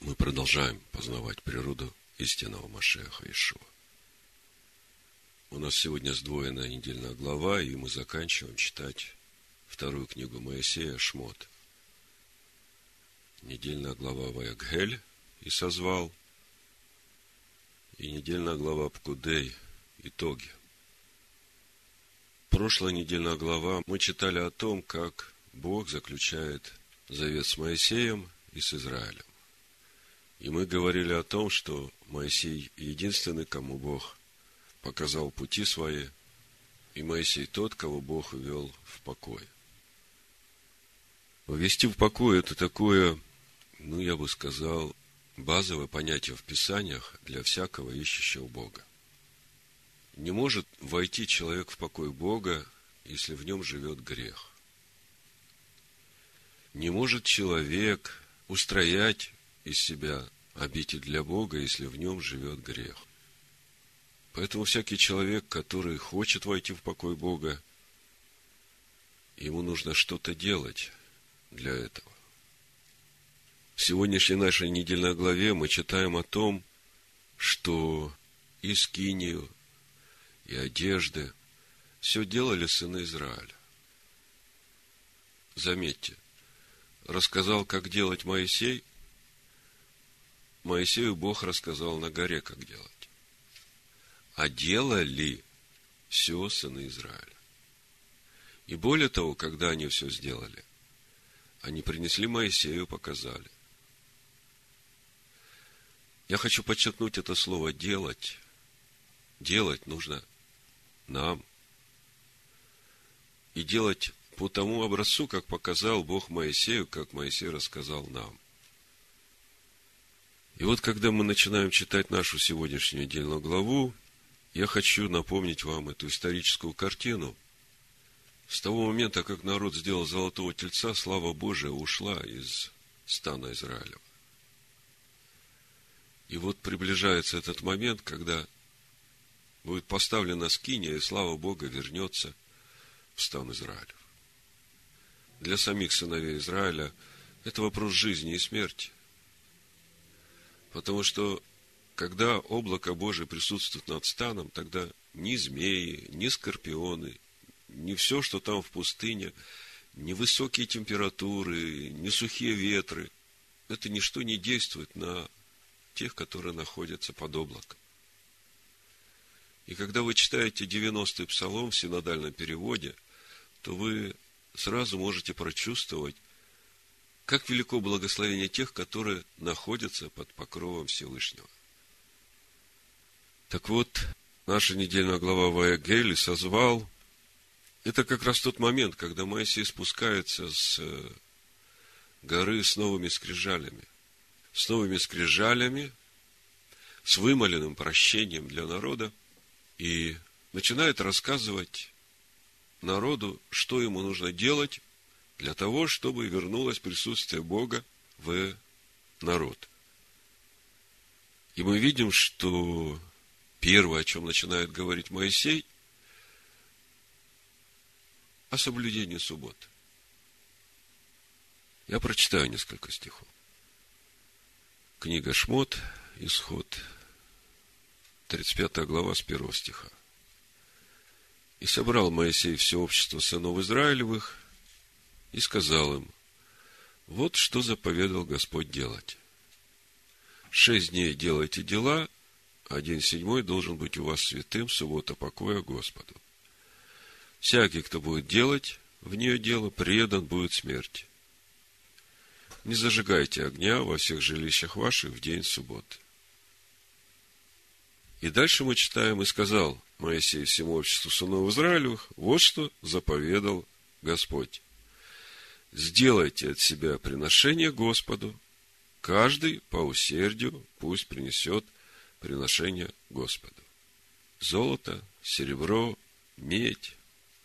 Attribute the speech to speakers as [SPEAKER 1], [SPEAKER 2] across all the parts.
[SPEAKER 1] Мы продолжаем познавать природу истинного Машеха Ишуа. У нас сегодня сдвоенная недельная глава, и мы заканчиваем читать вторую книгу Моисея Шмот. Недельная глава Ваягхель и созвал, и недельная глава Пкудей итоги. Прошлая недельная глава мы читали о том, как Бог заключает завет с Моисеем и с Израилем. И мы говорили о том, что Моисей единственный, кому Бог показал пути свои, и Моисей тот, кого Бог ввел в покой. Ввести в покой – это такое, ну, я бы сказал, базовое понятие в Писаниях для всякого ищущего Бога. Не может войти человек в покой Бога, если в нем живет грех. Не может человек устроять из себя обитель для Бога, если в нем живет грех. Поэтому всякий человек, который хочет войти в покой Бога, ему нужно что-то делать для этого. В сегодняшней нашей недельной главе мы читаем о том, что и скинию, и одежды все делали сыны Израиля. Заметьте, рассказал, как делать Моисей, Моисею Бог рассказал на горе, как делать. А делали все сыны Израиля. И более того, когда они все сделали, они принесли Моисею, показали. Я хочу подчеркнуть это слово «делать». Делать нужно нам. И делать по тому образцу, как показал Бог Моисею, как Моисей рассказал нам – и вот, когда мы начинаем читать нашу сегодняшнюю отдельную главу, я хочу напомнить вам эту историческую картину. С того момента, как народ сделал золотого тельца, слава Божия ушла из стана Израилева. И вот приближается этот момент, когда будет поставлена скиния, и слава Бога вернется в стан Израилев. Для самих сыновей Израиля это вопрос жизни и смерти. Потому что, когда облако Божие присутствует над станом, тогда ни змеи, ни скорпионы, ни все, что там в пустыне, ни высокие температуры, ни сухие ветры, это ничто не действует на тех, которые находятся под облаком. И когда вы читаете 90-й псалом в синодальном переводе, то вы сразу можете прочувствовать, как велико благословение тех, которые находятся под покровом Всевышнего. Так вот, наша недельная глава Ваягели созвал. Это как раз тот момент, когда Моисей спускается с э, горы с новыми скрижалями. С новыми скрижалями, с вымоленным прощением для народа. И начинает рассказывать народу, что ему нужно делать, для того, чтобы вернулось присутствие Бога в народ. И мы видим, что первое, о чем начинает говорить Моисей, о соблюдении суббот. Я прочитаю несколько стихов. Книга Шмот, Исход, 35 глава с 1 стиха. «И собрал Моисей все общество сынов Израилевых, и сказал им, вот что заповедал Господь делать. Шесть дней делайте дела, а день седьмой должен быть у вас святым, суббота покоя Господу. Всякий, кто будет делать в нее дело, предан будет смерти. Не зажигайте огня во всех жилищах ваших в день субботы. И дальше мы читаем, и сказал Моисей всему обществу сынов Израилевых, вот что заповедал Господь сделайте от себя приношение Господу, каждый по усердию пусть принесет приношение Господу. Золото, серебро, медь,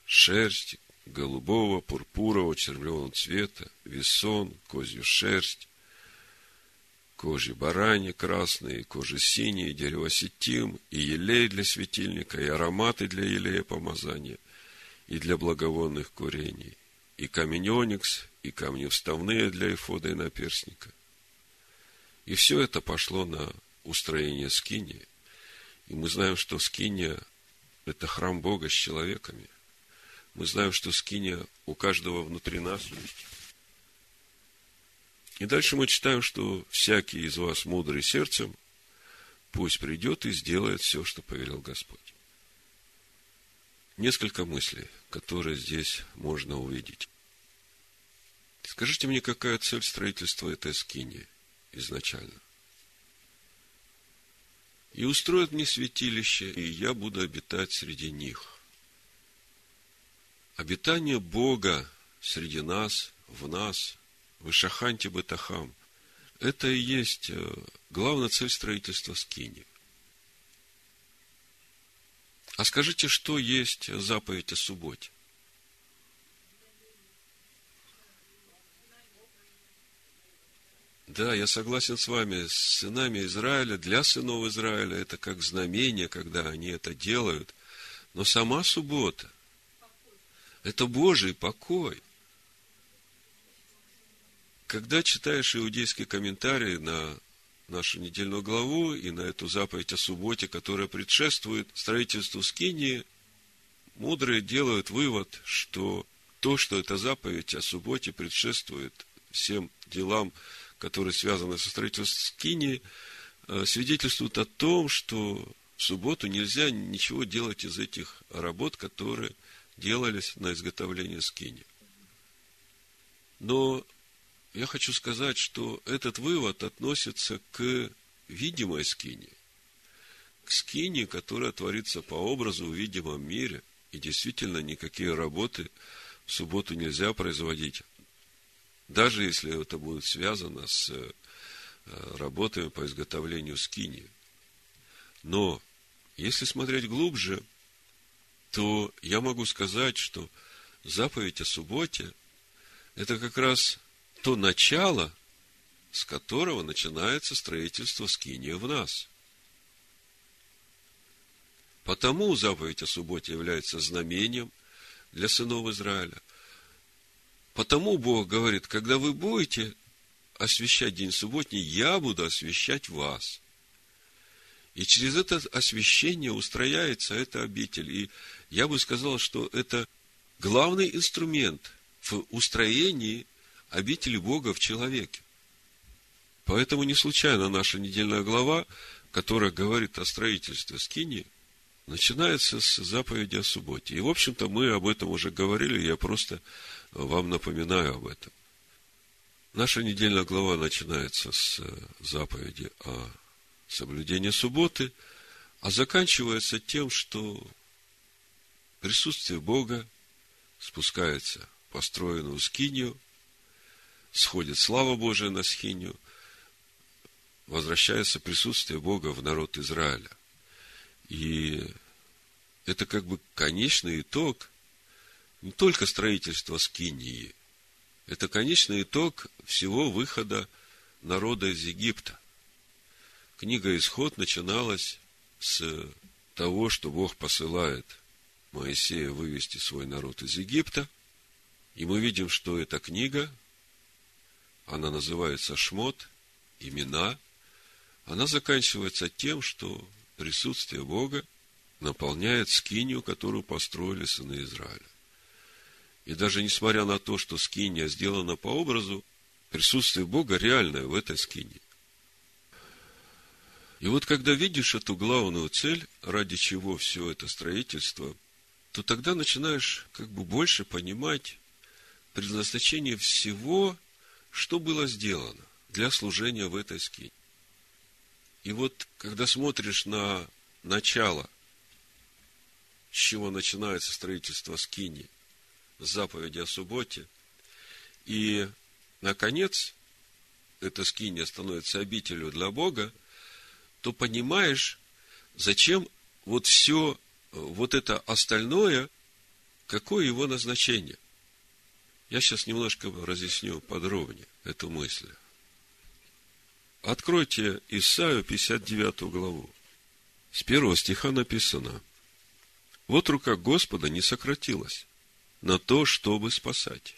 [SPEAKER 1] шерсть, голубого, пурпурового, червленого цвета, весон, козью шерсть, кожи барани красные, кожи синие, дерево сетим, и елей для светильника, и ароматы для елея помазания, и для благовонных курений, и камень оникс, и камни вставные для эфода и наперстника, И все это пошло на устроение скинии. И мы знаем, что скиния – это храм Бога с человеками. Мы знаем, что скиния у каждого внутри нас есть. И дальше мы читаем, что всякий из вас мудрый сердцем, пусть придет и сделает все, что повелел Господь. Несколько мыслей, которые здесь можно увидеть. Скажите мне, какая цель строительства этой скинии изначально? И устроят мне святилище, и я буду обитать среди них. Обитание Бога среди нас, в нас, Вышаханти Батахам, это и есть э, главная цель строительства скини. А скажите, что есть заповедь о субботе? Да, я согласен с вами, с сынами Израиля, для сынов Израиля это как знамение, когда они это делают. Но сама суббота – это Божий покой. Когда читаешь иудейские комментарии на нашу недельную главу и на эту заповедь о субботе, которая предшествует строительству Скинии, мудрые делают вывод, что то, что эта заповедь о субботе предшествует всем делам, которые связаны со строительством скини, э, свидетельствуют о том, что в субботу нельзя ничего делать из этих работ, которые делались на изготовление скини. Но я хочу сказать, что этот вывод относится к видимой скине, к скине, которая творится по образу в видимом мире, и действительно никакие работы в субботу нельзя производить даже если это будет связано с э, работами по изготовлению скини. Но, если смотреть глубже, то я могу сказать, что заповедь о субботе – это как раз то начало, с которого начинается строительство скинии в нас. Потому заповедь о субботе является знамением для сынов Израиля – Потому Бог говорит, когда вы будете освящать день субботний, я буду освящать вас. И через это освящение устрояется эта обитель. И я бы сказал, что это главный инструмент в устроении обители Бога в человеке. Поэтому не случайно наша недельная глава, которая говорит о строительстве скини, начинается с заповеди о субботе. И, в общем-то, мы об этом уже говорили, я просто вам напоминаю об этом. Наша недельная глава начинается с э, заповеди о соблюдении субботы, а заканчивается тем, что присутствие Бога спускается в построенную скинию, сходит слава Божия на скинию, возвращается присутствие Бога в народ Израиля. И это как бы конечный итог не только строительство Скинии, это конечный итог всего выхода народа из Египта. Книга Исход начиналась с того, что Бог посылает Моисея вывести свой народ из Египта. И мы видим, что эта книга, она называется Шмот, имена, она заканчивается тем, что присутствие Бога наполняет скинию, которую построили сыны Израиля. И даже несмотря на то, что скиния сделана по образу, присутствие Бога реальное в этой скине. И вот когда видишь эту главную цель, ради чего все это строительство, то тогда начинаешь как бы больше понимать предназначение всего, что было сделано для служения в этой скине. И вот, когда смотришь на начало, с чего начинается строительство скини, заповеди о субботе. И, наконец, эта скиния становится обителю для Бога, то понимаешь, зачем вот все, вот это остальное, какое его назначение. Я сейчас немножко разъясню подробнее эту мысль. Откройте Исаию 59 главу. С первого стиха написано. Вот рука Господа не сократилась, на то, чтобы спасать.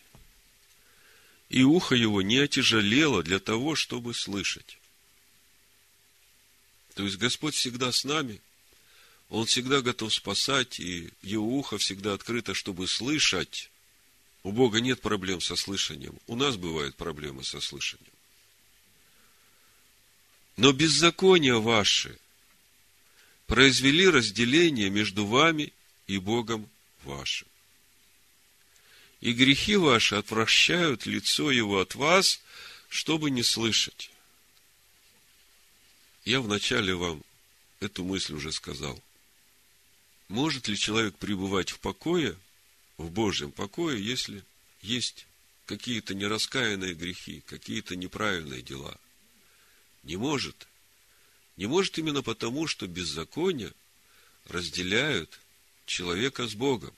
[SPEAKER 1] И ухо его не отяжелело для того, чтобы слышать. То есть Господь всегда с нами, Он всегда готов спасать, и Его ухо всегда открыто, чтобы слышать. У Бога нет проблем со слышанием. У нас бывают проблемы со слышанием. Но беззакония ваши произвели разделение между вами и Богом вашим. И грехи ваши отвращают лицо Его от вас, чтобы не слышать. Я вначале вам эту мысль уже сказал. Может ли человек пребывать в покое, в Божьем покое, если есть какие-то нераскаянные грехи, какие-то неправильные дела? Не может. Не может именно потому, что беззаконие разделяют человека с Богом.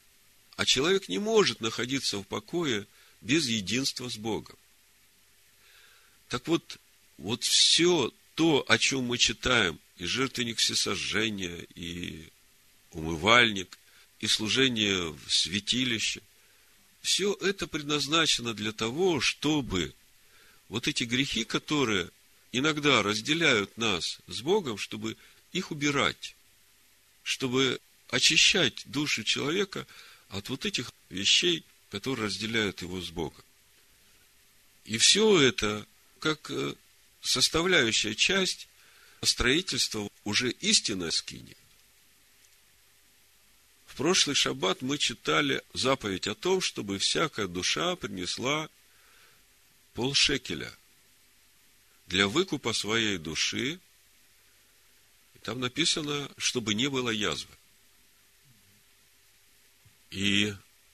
[SPEAKER 1] А человек не может находиться в покое без единства с Богом. Так вот, вот все то, о чем мы читаем, и жертвенник всесожжения, и умывальник, и служение в святилище, все это предназначено для того, чтобы вот эти грехи, которые иногда разделяют нас с Богом, чтобы их убирать, чтобы очищать душу человека от вот этих вещей, которые разделяют его с Богом. И все это как э, составляющая часть строительства уже истинной скини. В прошлый шаббат мы читали заповедь о том, чтобы всякая душа принесла полшекеля для выкупа своей души. И там написано, чтобы не было язвы. И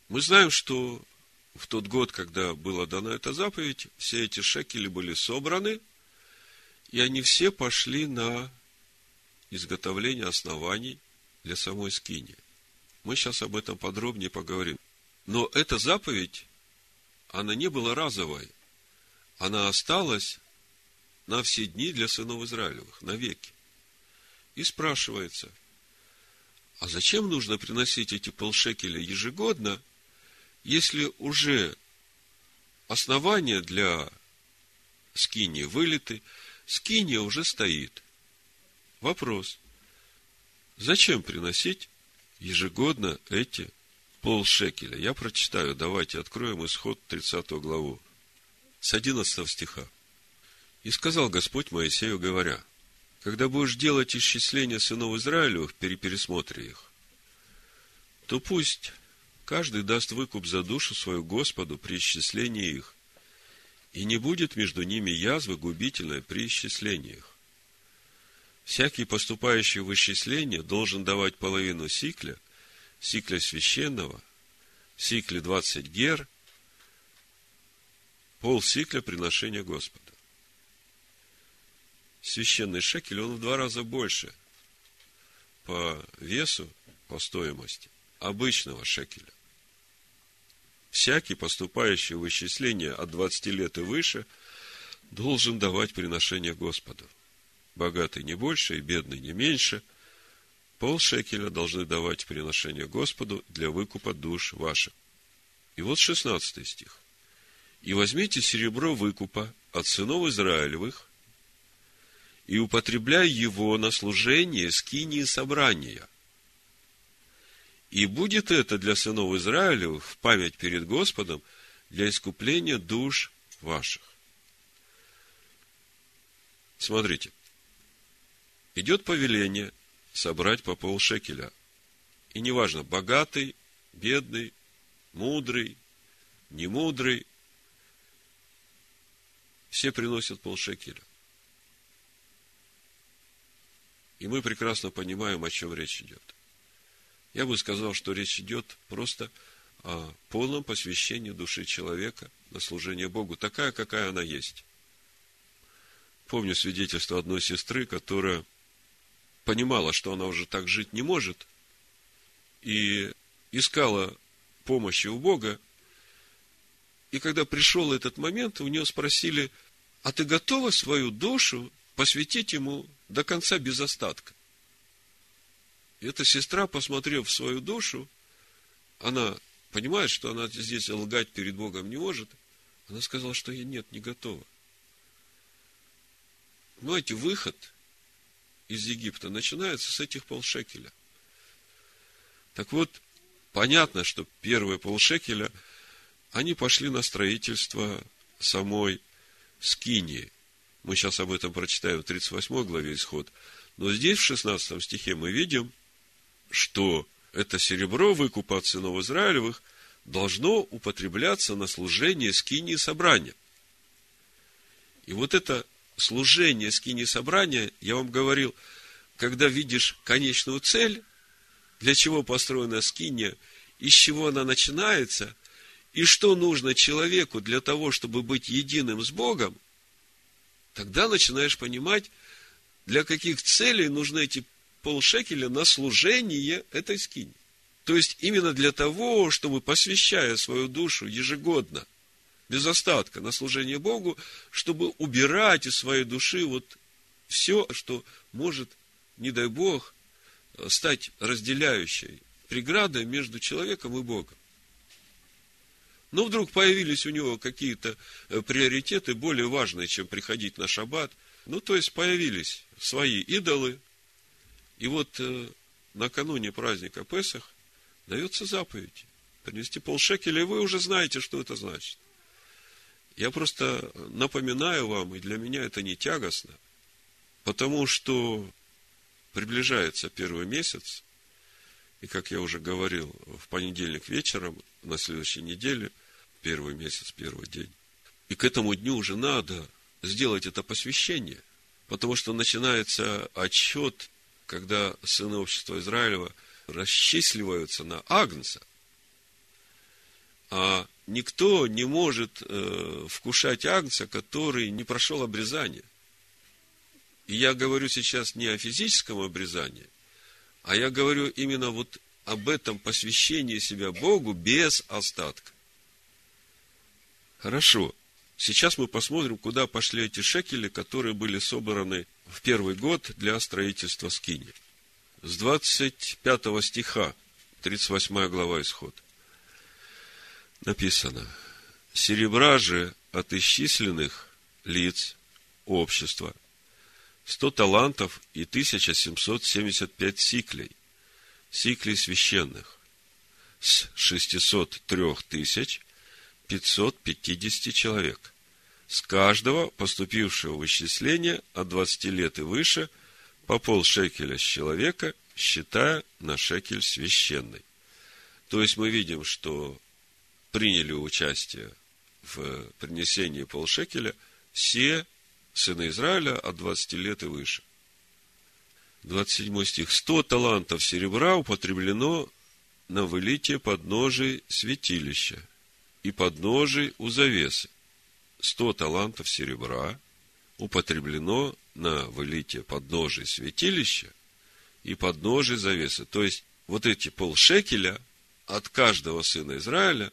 [SPEAKER 1] мы знаем, что в тот год, когда была дана эта заповедь, все эти шекели были собраны – и они все пошли на изготовление оснований для самой скини. Мы сейчас об этом подробнее поговорим. Но эта заповедь, она не была разовой. Она осталась на все дни для сынов Израилевых, навеки. И спрашивается, а зачем нужно приносить эти полшекеля ежегодно, если уже основания для скини вылиты, скиния уже стоит. Вопрос. Зачем приносить ежегодно эти полшекеля? Я прочитаю. Давайте откроем исход 30 главу. С 11 стиха. «И сказал Господь Моисею, говоря, когда будешь делать исчисление сынов Израилевых при пересмотре их, то пусть каждый даст выкуп за душу свою Господу при исчислении их, и не будет между ними язвы губительной при исчислениях. Всякий, поступающий в исчисление, должен давать половину сикля, сикля священного, сикле 20 гер, пол сикля приношения Господа. Священный шекель, он в два раза больше по весу, по стоимости обычного шекеля всякий, поступающий в исчисление от 20 лет и выше, должен давать приношение Господу. Богатый не больше и бедный не меньше. Пол шекеля должны давать приношение Господу для выкупа душ ваших. И вот 16 стих. «И возьмите серебро выкупа от сынов Израилевых, и употребляй его на служение скинии собрания, и будет это для сынов Израилевых в память перед Господом для искупления душ ваших. Смотрите. Идет повеление собрать по полшекеля. И неважно, богатый, бедный, мудрый, немудрый, все приносят полшекеля. И мы прекрасно понимаем, о чем речь идет. Я бы сказал, что речь идет просто о полном посвящении души человека на служение Богу, такая, какая она есть. Помню свидетельство одной сестры, которая понимала, что она уже так жить не может, и искала помощи у Бога. И когда пришел этот момент, у нее спросили, а ты готова свою душу посвятить ему до конца без остатка? И эта сестра, посмотрев в свою душу, она понимает, что она здесь лгать перед Богом не может. Она сказала, что я нет, не готова. Понимаете, выход из Египта начинается с этих полшекеля. Так вот, понятно, что первые полшекеля, они пошли на строительство самой Скинии. Мы сейчас об этом прочитаем в 38 главе Исход. Но здесь, в 16 стихе, мы видим, что это серебро выкупа от сынов Израилевых должно употребляться на служение скинии собрания. И вот это служение скинии собрания, я вам говорил, когда видишь конечную цель, для чего построена скиния, из чего она начинается, и что нужно человеку для того, чтобы быть единым с Богом, тогда начинаешь понимать, для каких целей нужны эти полшекеля на служение этой скини. То есть, именно для того, чтобы, посвящая свою душу ежегодно, без остатка на служение Богу, чтобы убирать из своей души вот все, что может, не дай Бог, стать разделяющей преградой между человеком и Богом. Но вдруг появились у него какие-то э, приоритеты более важные, чем приходить на шаббат. Ну, то есть, появились свои идолы. И вот э, накануне праздника Песах дается заповедь. Принести полшекеля, и вы уже знаете, что это значит. Я просто напоминаю вам, и для меня это не тягостно, потому что приближается первый месяц, и, как я уже говорил, в понедельник вечером, на следующей неделе, первый месяц, первый день. И к этому дню уже надо сделать это посвящение, потому что начинается отчет, когда сыны общества Израилева расчисливаются на Агнца, а никто не может э, вкушать Агнца, который не прошел обрезание. И я говорю сейчас не о физическом обрезании, а я говорю именно вот об этом посвящении себя Богу без остатка. Хорошо. Сейчас мы посмотрим, куда пошли эти шекели, которые были собраны в первый год для строительства скини. С 25 стиха, 38 глава Исход. Написано. Серебра же от исчисленных лиц общества 100 талантов и 1775 сиклей, сиклей священных, с 603 тысяч 550 человек. С каждого поступившего в исчисление от 20 лет и выше по полшекеля с человека, считая на шекель священный. То есть мы видим, что приняли участие в принесении полшекеля все сыны Израиля от 20 лет и выше. 27 стих. Сто талантов серебра употреблено на вылитие подножий святилища – и подножий у завесы. Сто талантов серебра употреблено на вылитие подножий святилища и подножий завесы. То есть, вот эти полшекеля от каждого сына Израиля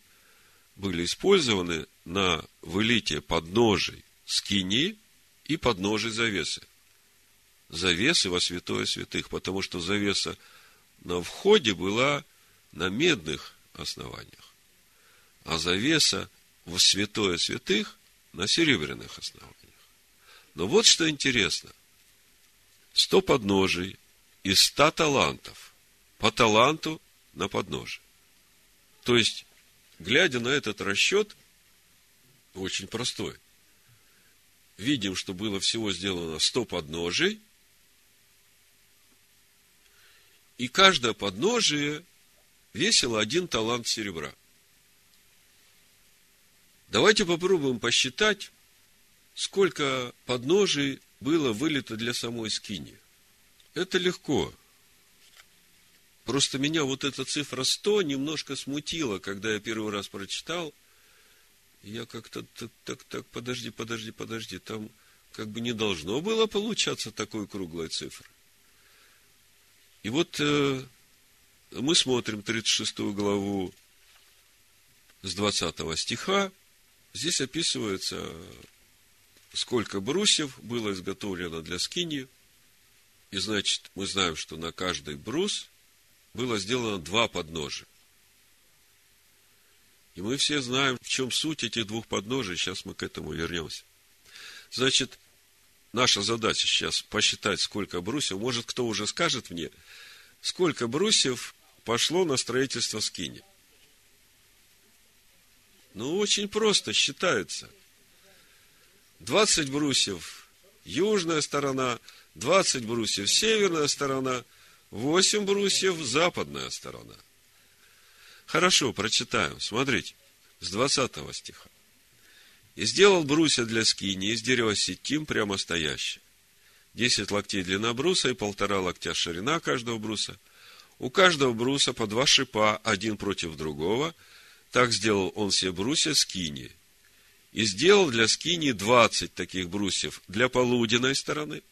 [SPEAKER 1] были использованы на вылитие подножий скини и подножий завесы. Завесы во святое святых, потому что завеса на входе была на медных основаниях а завеса в святое святых на серебряных основаниях. Но вот что интересно. Сто подножий и ста талантов. По таланту на подножие. То есть, глядя на этот расчет, очень простой. Видим, что было всего сделано сто подножий, и каждое подножие весило один талант серебра. Давайте попробуем посчитать, сколько подножий было вылито для самой скини. Это легко. Просто меня вот эта цифра 100 немножко смутила, когда я первый раз прочитал. Я как-то так, так, так, подожди, подожди, подожди, там как бы не должно было получаться такой круглой цифры. И вот э, мы смотрим 36 главу с 20 стиха, Здесь описывается, сколько брусьев было изготовлено для скини. И значит, мы знаем, что на каждый брус было сделано два подножия. И мы все знаем, в чем суть этих двух подножий. Сейчас мы к этому вернемся. Значит, наша задача сейчас посчитать, сколько брусьев. Может, кто уже скажет мне, сколько брусьев пошло на строительство скини. Ну, очень просто считается. 20 брусьев южная сторона, 20 брусьев северная сторона, 8 брусьев западная сторона. Хорошо, прочитаем. Смотрите, с 20 стиха. И сделал брусья для скини из дерева сетим прямо стоящие. Десять локтей длина бруса и полтора локтя ширина каждого бруса. У каждого бруса по два шипа, один против другого. Так сделал он все брусья скини. И сделал для скини двадцать таких брусьев для полуденной стороны.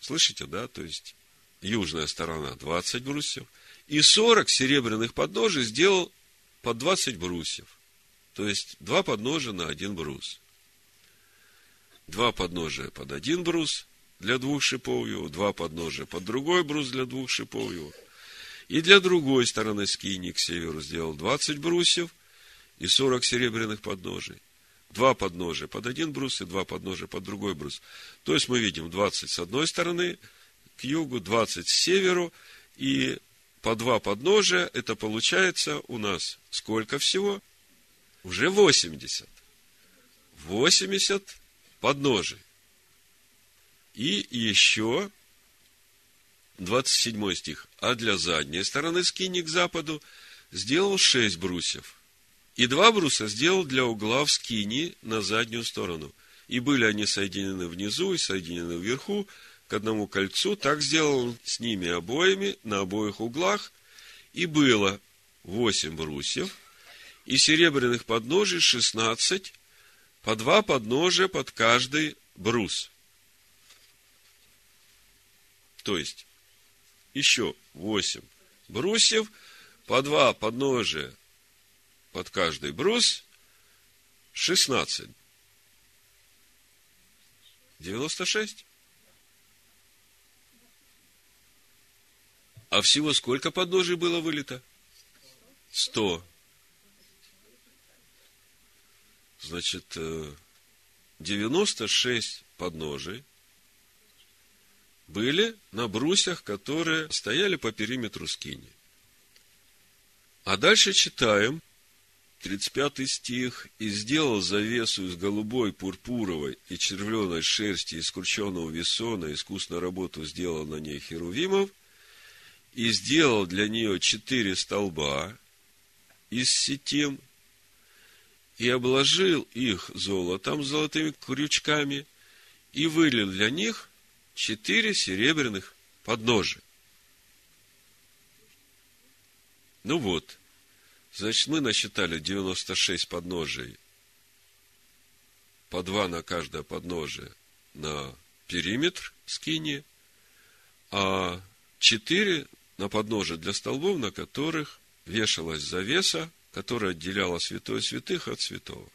[SPEAKER 1] Слышите, да? То есть, южная сторона двадцать брусьев. И сорок серебряных подножий сделал по двадцать брусьев. То есть, два подножия на один брус. Два подножия под один брус для двух шипов его, два подножия под другой брус для двух шипов его. И для другой стороны скини к северу сделал 20 брусьев и 40 серебряных подножий. Два подножия под один брус и два подножия под другой брус. То есть мы видим 20 с одной стороны к югу, 20 к северу, и по два подножия, это получается у нас сколько всего? уже 80. 80 подножий. И еще 27 стих. А для задней стороны скини к западу сделал 6 брусьев. И два бруса сделал для угла в скини на заднюю сторону. И были они соединены внизу и соединены вверху к одному кольцу. Так сделал с ними обоими на обоих углах. И было восемь брусьев – и серебряных подножий шестнадцать, по два подножия под каждый брус. То есть, еще восемь брусьев, по два подножия под каждый брус, шестнадцать. Девяносто шесть. А всего сколько подножий было вылито? Сто. Значит, 96 э, подножий были на брусьях, которые стояли по периметру скини. А дальше читаем, 35 стих, «И сделал завесу из голубой, пурпуровой и червленой шерсти из крученного весона, искусно работу сделал на ней херувимов, и сделал для нее четыре столба из сетим и обложил их золотом, золотыми крючками, и вылил для них четыре серебряных подножия. Ну вот, значит, мы насчитали 96 подножий, по два на каждое подножие на периметр скини, а четыре на подножие для столбов, на которых вешалась завеса которая отделяла святое святых от святого.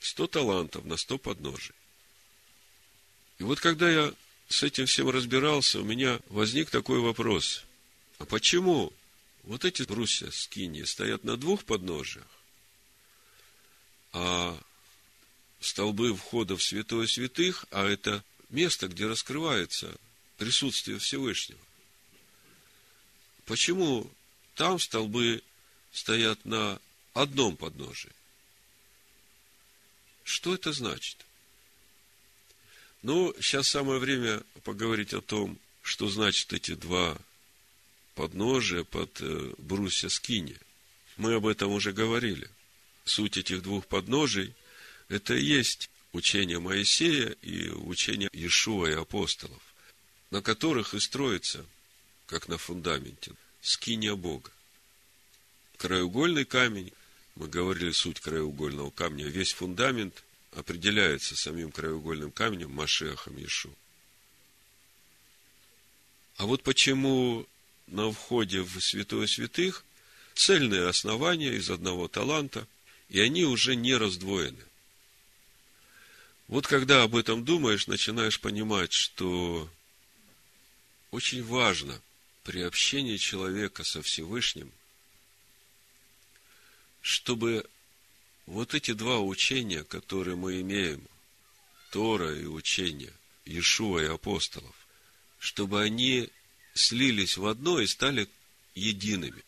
[SPEAKER 1] Сто талантов на сто подножий. И вот когда я с этим всем разбирался, у меня возник такой вопрос. А почему вот эти брусья скини стоят на двух подножиях, а столбы входа в святое святых, а это место, где раскрывается присутствие Всевышнего. Почему там столбы стоят на одном подножии. Что это значит? Ну, сейчас самое время поговорить о том, что значит эти два подножия под э, брусья скини. Мы об этом уже говорили. Суть этих двух подножий – это и есть учение Моисея и учение Иешуа и апостолов, на которых и строится, как на фундаменте, скиния Бога. Краеугольный камень, мы говорили суть краеугольного камня, весь фундамент определяется самим краеугольным камнем Машехом Ишу. А вот почему на входе в святое святых цельные основания из одного таланта, и они уже не раздвоены. Вот когда об этом думаешь, начинаешь понимать, что очень важно при общении человека со Всевышним, чтобы вот эти два учения, которые мы имеем, Тора и учения Иешуа и апостолов, чтобы они слились в одно и стали едиными.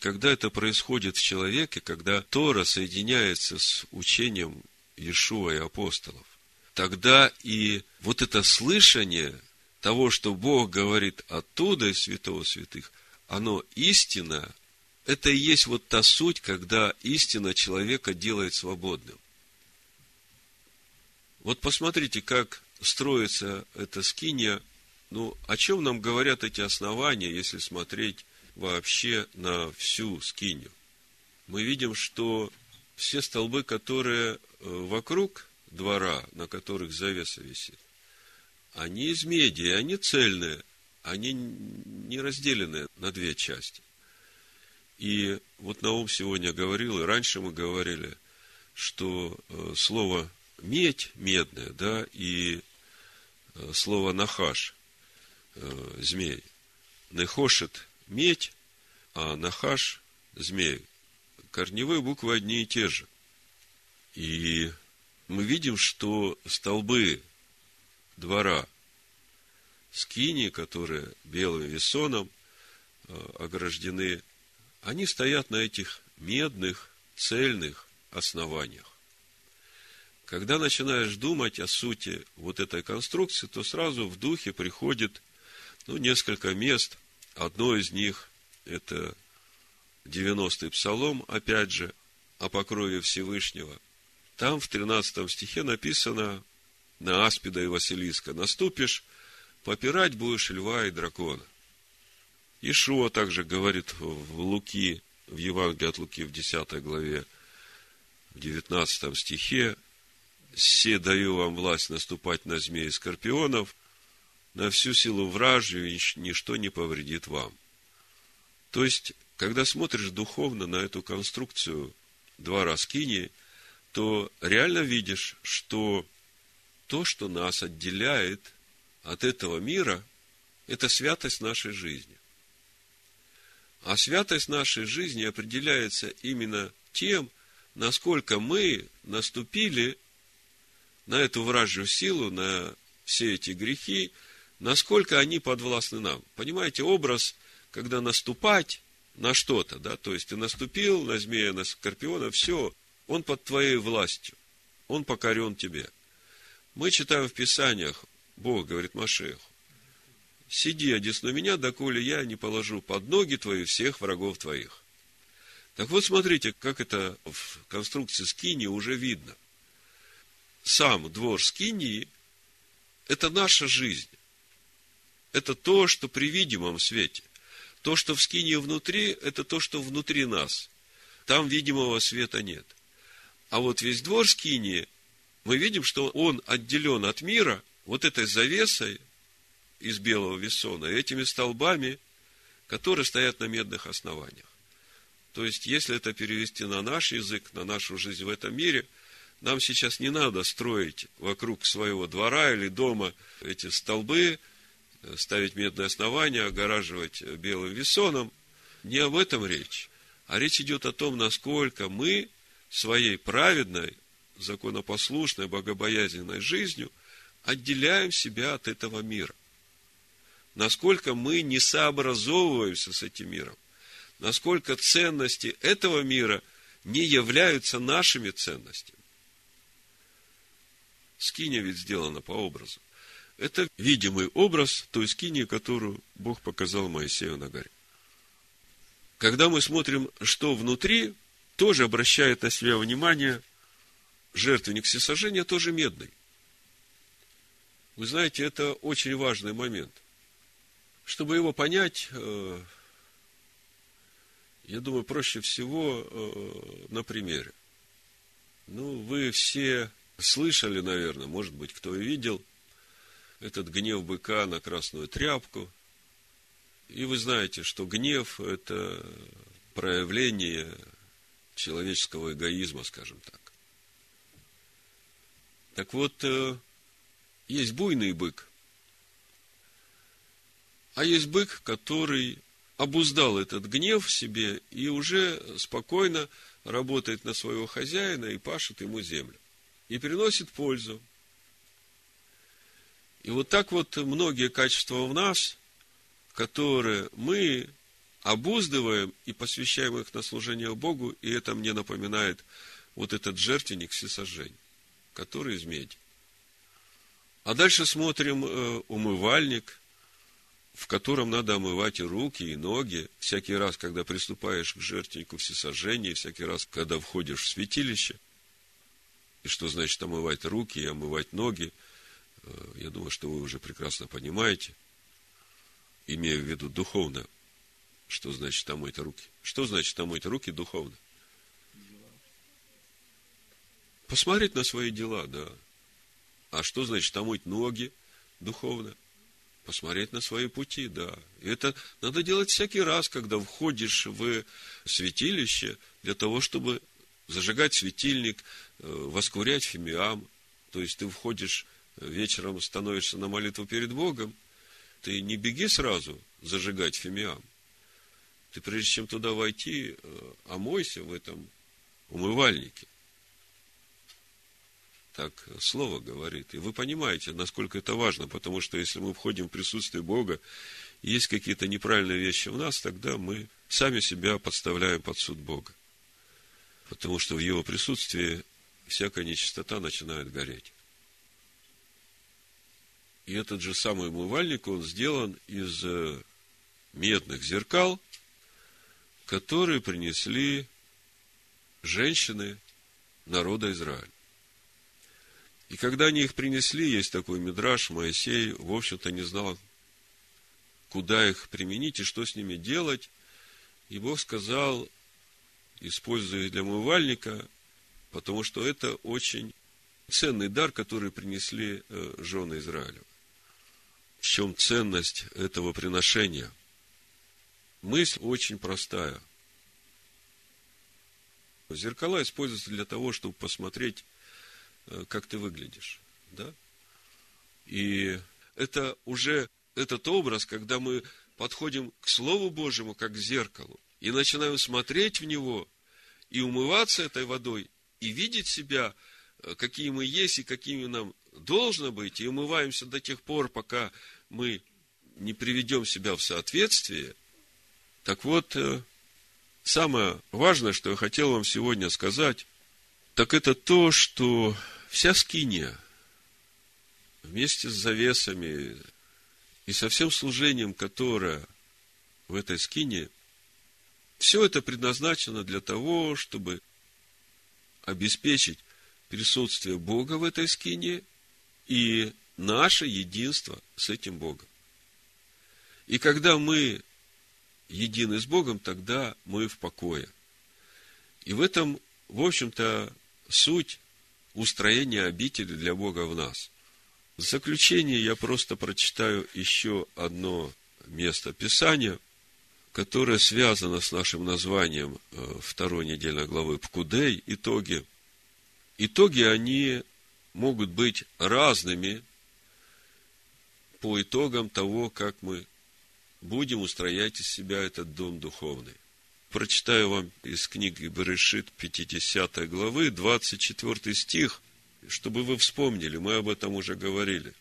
[SPEAKER 1] Когда это происходит в человеке, когда Тора соединяется с учением Иешуа и апостолов, тогда и вот это слышание того, что Бог говорит оттуда из святого святых, оно истинно, это и есть вот та суть, когда истина человека делает свободным. Вот посмотрите, как строится эта скиния. Ну, о чем нам говорят эти основания, если смотреть вообще на всю скинию? Мы видим, что все столбы, которые э, вокруг двора, на которых завеса висит, они из меди, они цельные, они не разделены на две части. И вот Наум сегодня говорил, и раньше мы говорили, что э, слово медь, медная, да, и э, слово нахаш, э, змей. Нехошет медь, а нахаш змей. Корневые буквы одни и те же. И мы видим, что столбы двора скини, которые белым весоном э, ограждены, они стоят на этих медных, цельных основаниях. Когда начинаешь думать о сути вот этой конструкции, то сразу в духе приходит ну, несколько мест. Одно из них – это 90-й псалом, опять же, о покрове Всевышнего. Там в 13 стихе написано на Аспида и Василиска «Наступишь, попирать будешь льва и дракона». Ишуа также говорит в Луки, в Евангелии от Луки в 10 главе, в 19 стихе, «Се даю вам власть наступать на змеи и скорпионов, на всю силу вражью, ничто не повредит вам». То есть, когда смотришь духовно на эту конструкцию двора Скинии, то реально видишь, что то, что нас отделяет от этого мира, это святость нашей жизни. А святость нашей жизни определяется именно тем, насколько мы наступили на эту вражью силу, на все эти грехи, насколько они подвластны нам. Понимаете, образ, когда наступать на что-то, да, то есть ты наступил на змея, на скорпиона, все, он под твоей властью, он покорен тебе. Мы читаем в Писаниях, Бог говорит Машеху, сиди одесну меня, доколе я не положу под ноги твои всех врагов твоих. Так вот, смотрите, как это в конструкции скини уже видно сам двор Скинии – это наша жизнь. Это то, что при видимом свете. То, что в Скинии внутри, это то, что внутри нас. Там видимого света нет. А вот весь двор Скинии, мы видим, что он отделен от мира вот этой завесой из белого весона, этими столбами, которые стоят на медных основаниях. То есть, если это перевести на наш язык, на нашу жизнь в этом мире – нам сейчас не надо строить вокруг своего двора или дома эти столбы, ставить медное основание, огораживать белым весоном. Не об этом речь. А речь идет о том, насколько мы своей праведной, законопослушной, богобоязненной жизнью отделяем себя от этого мира. Насколько мы не сообразовываемся с этим миром. Насколько ценности этого мира не являются нашими ценностями. Скиния ведь сделана по образу. Это видимый образ той скинии, которую Бог показал Моисею на горе. Когда мы смотрим, что внутри, тоже обращает на себя внимание жертвенник всесожжения, тоже медный. Вы знаете, это очень важный момент. Чтобы его понять, э, я думаю, проще всего э, на примере. Ну, вы все Слышали, наверное, может быть, кто и видел этот гнев быка на красную тряпку. И вы знаете, что гнев – это проявление человеческого эгоизма, скажем так. Так вот, э, есть буйный бык, а есть бык, который обуздал этот гнев в себе и уже спокойно работает на своего хозяина и пашет ему землю. И приносит пользу. И вот так вот многие качества в нас, которые мы обуздываем и посвящаем их на служение Богу, и это мне напоминает вот этот жертвенник всесожжения, который из меди. А дальше смотрим э, умывальник, в котором надо омывать и руки, и ноги. Всякий раз, когда приступаешь к жертвеннику всесожжения, всякий раз, когда входишь в святилище. И что значит омывать руки и омывать ноги, э, я думаю, что вы уже прекрасно понимаете, имея в виду духовно, что значит омыть руки. Что значит омыть руки духовно? Посмотреть на свои дела, да. А что значит омыть ноги духовно? Посмотреть на свои пути, да. И это надо делать всякий раз, когда входишь в святилище, для того, чтобы зажигать светильник, э, воскурять фимиам. То есть ты входишь э, вечером, становишься на молитву перед Богом, ты не беги сразу зажигать фимиам. Ты прежде чем туда войти, э, омойся в этом умывальнике так слово говорит. И вы понимаете, насколько это важно, потому что если мы входим в присутствие Бога, есть какие-то неправильные вещи в нас, тогда мы сами себя подставляем под суд Бога. Потому что в Его присутствии всякая нечистота начинает гореть. И этот же самый умывальник, он сделан из э, медных зеркал, которые принесли женщины народа Израиля. И когда они их принесли, есть такой мидраж, Моисей, в общем-то, не знал, куда их применить и что с ними делать. И Бог сказал, используя для умывальника, потому что это очень ценный дар, который принесли э, жены Израиля. В чем ценность этого приношения? Мысль очень простая. Зеркала используются для того, чтобы посмотреть как ты выглядишь. Да? И это уже этот образ, когда мы подходим к Слову Божьему, как к зеркалу, и начинаем смотреть в него, и умываться этой водой, и видеть себя, э, какие мы есть, и какими нам должно быть, и умываемся до тех пор, пока мы не приведем себя в соответствие. Так вот, э, самое важное, что я хотел вам сегодня сказать, так это то, что вся скиния вместе с завесами и со всем служением, которое в этой скине, все это предназначено для того, чтобы обеспечить присутствие Бога в этой скине и наше единство с этим Богом. И когда мы едины с Богом, тогда мы в покое. И в этом, в общем-то, суть устроение обители для Бога в нас. В заключение я просто прочитаю еще одно место Писания, которое связано с нашим названием э, второй недельной главы Пкудей, итоги. Итоги, они могут быть разными по итогам того, как мы будем устроять из себя этот дом духовный прочитаю вам из книги Берешит 50 главы, 24 стих, чтобы вы вспомнили, мы об этом уже говорили,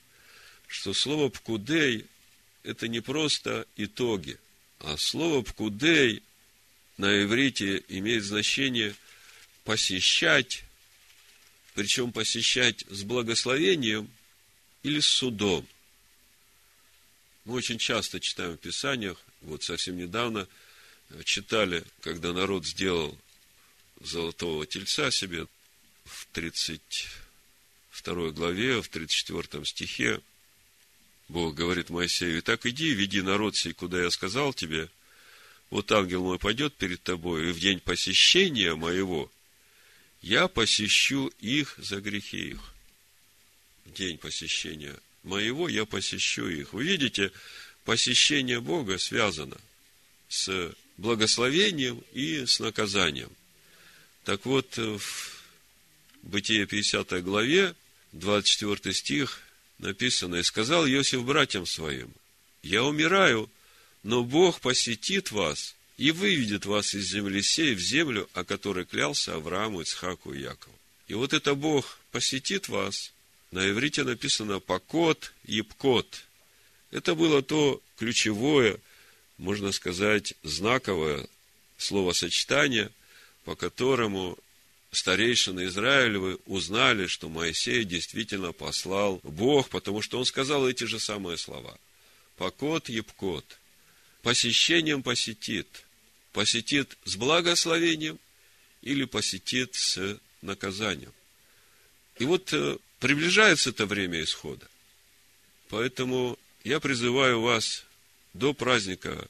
[SPEAKER 1] что слово «пкудей» – это не просто итоги, а слово «пкудей» на иврите имеет значение посещать, причем посещать с благословением или с судом. Мы очень часто читаем в Писаниях, вот совсем недавно – читали, когда народ сделал золотого тельца себе в 32 главе, в 34 стихе, Бог говорит Моисею, «Итак, иди, веди народ сей, куда я сказал тебе, вот ангел мой пойдет перед тобой, и в день посещения моего я посещу их за грехи их». В день посещения моего я посещу их. Вы видите, посещение Бога связано с благословением и с наказанием. Так вот, в Бытие 50 главе, 24 стих, написано, «И сказал Иосиф братьям своим, я умираю, но Бог посетит вас и выведет вас из земли сей в землю, о которой клялся Аврааму, Ицхаку и Якову». И вот это Бог посетит вас, На иврите написано «покот», «епкот». Это было то ключевое, можно сказать, знаковое словосочетание, по которому старейшины Израилевы узнали, что Моисей действительно послал Бог, потому что он сказал эти же самые слова. Покот, епкот. Посещением посетит. Посетит с благословением или посетит с наказанием. И вот э, приближается это время исхода. Поэтому я призываю вас до праздника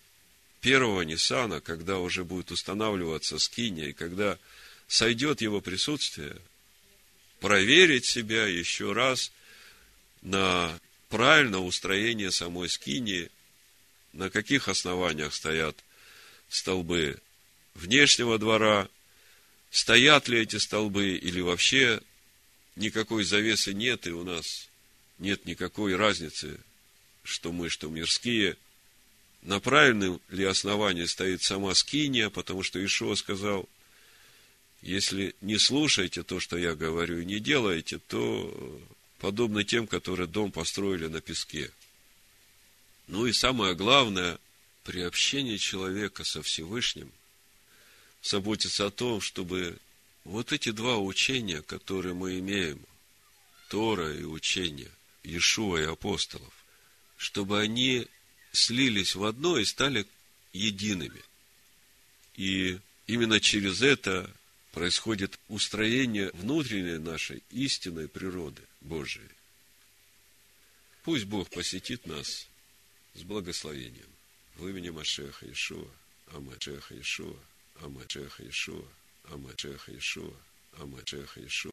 [SPEAKER 1] первого Ниссана, когда уже будет устанавливаться скиния, и когда сойдет его присутствие, проверить себя еще раз на правильное устроение самой скинии, на каких основаниях стоят столбы внешнего двора, стоят ли эти столбы или вообще никакой завесы нет, и у нас нет никакой разницы, что мы, что мирские. На правильном ли основании стоит сама скиния, потому что Ишуа сказал, если не слушаете то, что я говорю, и не делаете, то подобно тем, которые дом построили на песке. Ну и самое главное, при общении человека со Всевышним – заботиться о том, чтобы вот эти два учения, которые мы имеем, Тора и учение Иешуа и апостолов, чтобы они слились в одно и стали едиными. И именно через это происходит устроение внутренней нашей истинной природы Божией. Пусть Бог посетит нас с благословением. В имени Машеха Иешуа. Амэ Шеха Иешуа. Амачеха Ишуа, Амачеха Ишуа, Амачеха Ишуа.